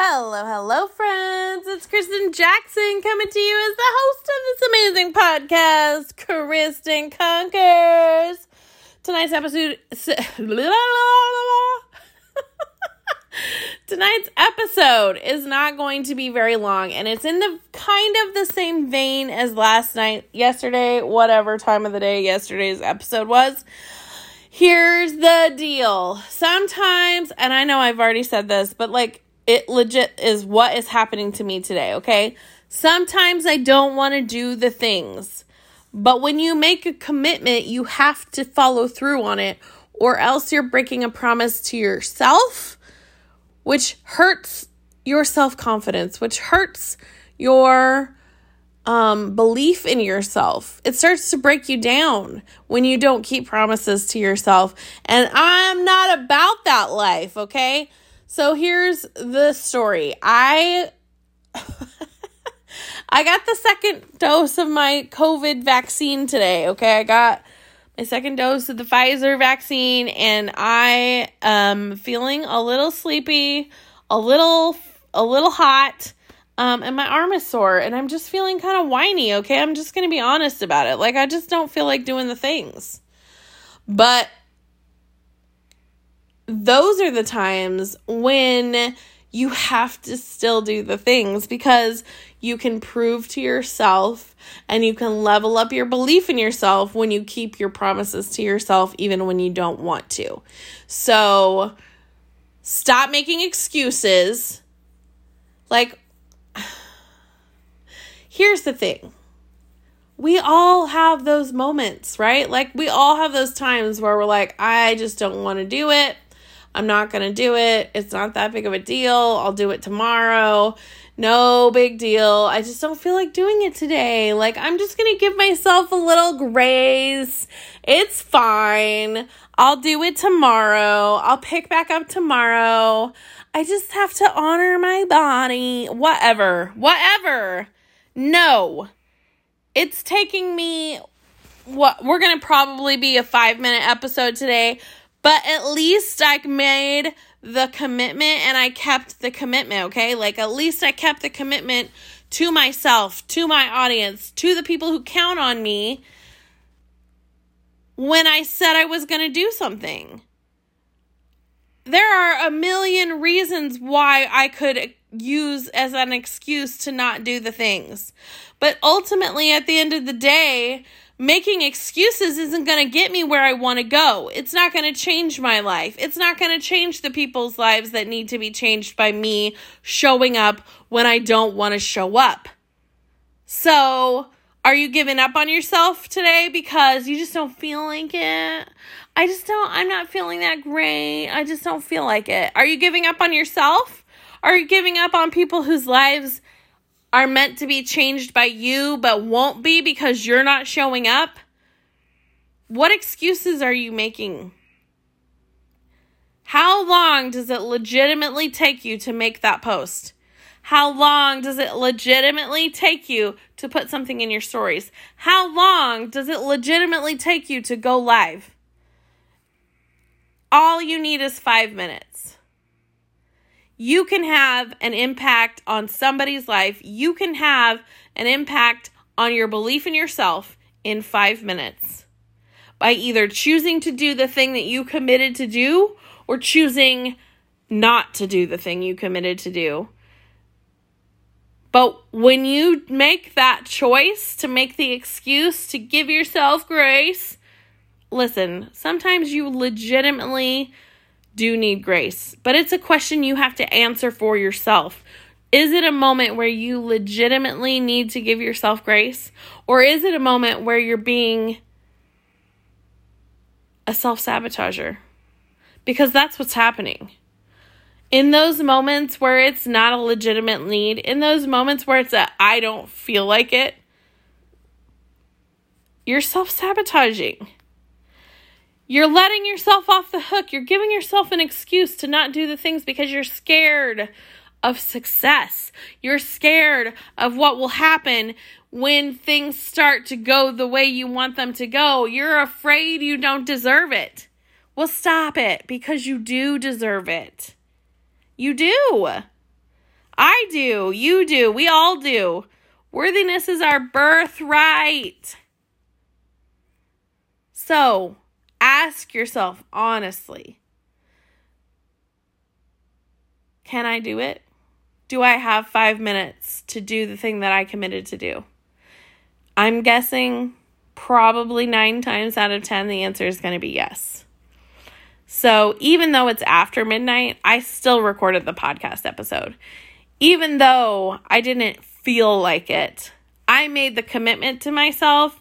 Hello, hello, friends. It's Kristen Jackson coming to you as the host of this amazing podcast, Kristen Conquers. Tonight's episode. Tonight's episode is not going to be very long, and it's in the kind of the same vein as last night, yesterday, whatever time of the day yesterday's episode was. Here's the deal. Sometimes, and I know I've already said this, but like it legit is what is happening to me today, okay? Sometimes I don't want to do the things. But when you make a commitment, you have to follow through on it, or else you're breaking a promise to yourself, which hurts your self confidence, which hurts your um, belief in yourself. It starts to break you down when you don't keep promises to yourself. And I'm not about that life, okay? So here's the story. I I got the second dose of my COVID vaccine today. Okay, I got my second dose of the Pfizer vaccine and I am feeling a little sleepy, a little a little hot. Um, and my arm is sore and I'm just feeling kind of whiny, okay? I'm just gonna be honest about it. Like I just don't feel like doing the things. But those are the times when you have to still do the things because you can prove to yourself and you can level up your belief in yourself when you keep your promises to yourself, even when you don't want to. So stop making excuses. Like, here's the thing we all have those moments, right? Like, we all have those times where we're like, I just don't want to do it. I'm not going to do it. It's not that big of a deal. I'll do it tomorrow. No big deal. I just don't feel like doing it today. Like, I'm just going to give myself a little grace. It's fine. I'll do it tomorrow. I'll pick back up tomorrow. I just have to honor my body. Whatever. Whatever. No. It's taking me what we're going to probably be a 5 minute episode today but at least I made the commitment and I kept the commitment, okay? Like at least I kept the commitment to myself, to my audience, to the people who count on me when I said I was going to do something. There are a million reasons why I could use as an excuse to not do the things. But ultimately, at the end of the day, making excuses isn't going to get me where I want to go. It's not going to change my life. It's not going to change the people's lives that need to be changed by me showing up when I don't want to show up. So, are you giving up on yourself today because you just don't feel like it? I just don't, I'm not feeling that great. I just don't feel like it. Are you giving up on yourself? Are you giving up on people whose lives are meant to be changed by you but won't be because you're not showing up? What excuses are you making? How long does it legitimately take you to make that post? How long does it legitimately take you to put something in your stories? How long does it legitimately take you to go live? All you need is five minutes you can have an impact on somebody's life. You can have an impact on your belief in yourself in five minutes by either choosing to do the thing that you committed to do or choosing not to do the thing you committed to do. But when you make that choice to make the excuse to give yourself grace, listen, sometimes you legitimately do need grace, but it's a question you have to answer for yourself. Is it a moment where you legitimately need to give yourself grace? Or is it a moment where you're being a self sabotager? Because that's what's happening. In those moments where it's not a legitimate need, in those moments where it's a I don't feel like it, you're self sabotaging. You're letting yourself off the hook. You're giving yourself an excuse to not do the things because you're scared of success. You're scared of what will happen when things start to go the way you want them to go. You're afraid you don't deserve it. Well, stop it because you do deserve it. You do. I do. You do. We all do. Worthiness is our birthright. So ask yourself honestly can I do it? Do I have five minutes to do the thing that I committed to do? I'm guessing probably nine times out of 10, the answer is going to be yes. So even though it's after midnight, I still recorded the podcast episode. Even though I didn't feel like it, I made the commitment to myself,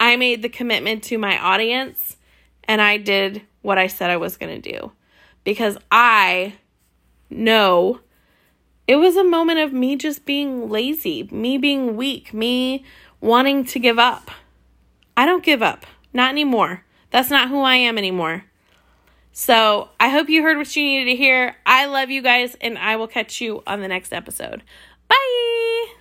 I made the commitment to my audience, and I did what I said I was going to do because I know it was a moment of me just being lazy, me being weak, me wanting to give up. I don't give up, not anymore. That's not who I am anymore. So I hope you heard what you needed to hear. I love you guys, and I will catch you on the next episode. Bye.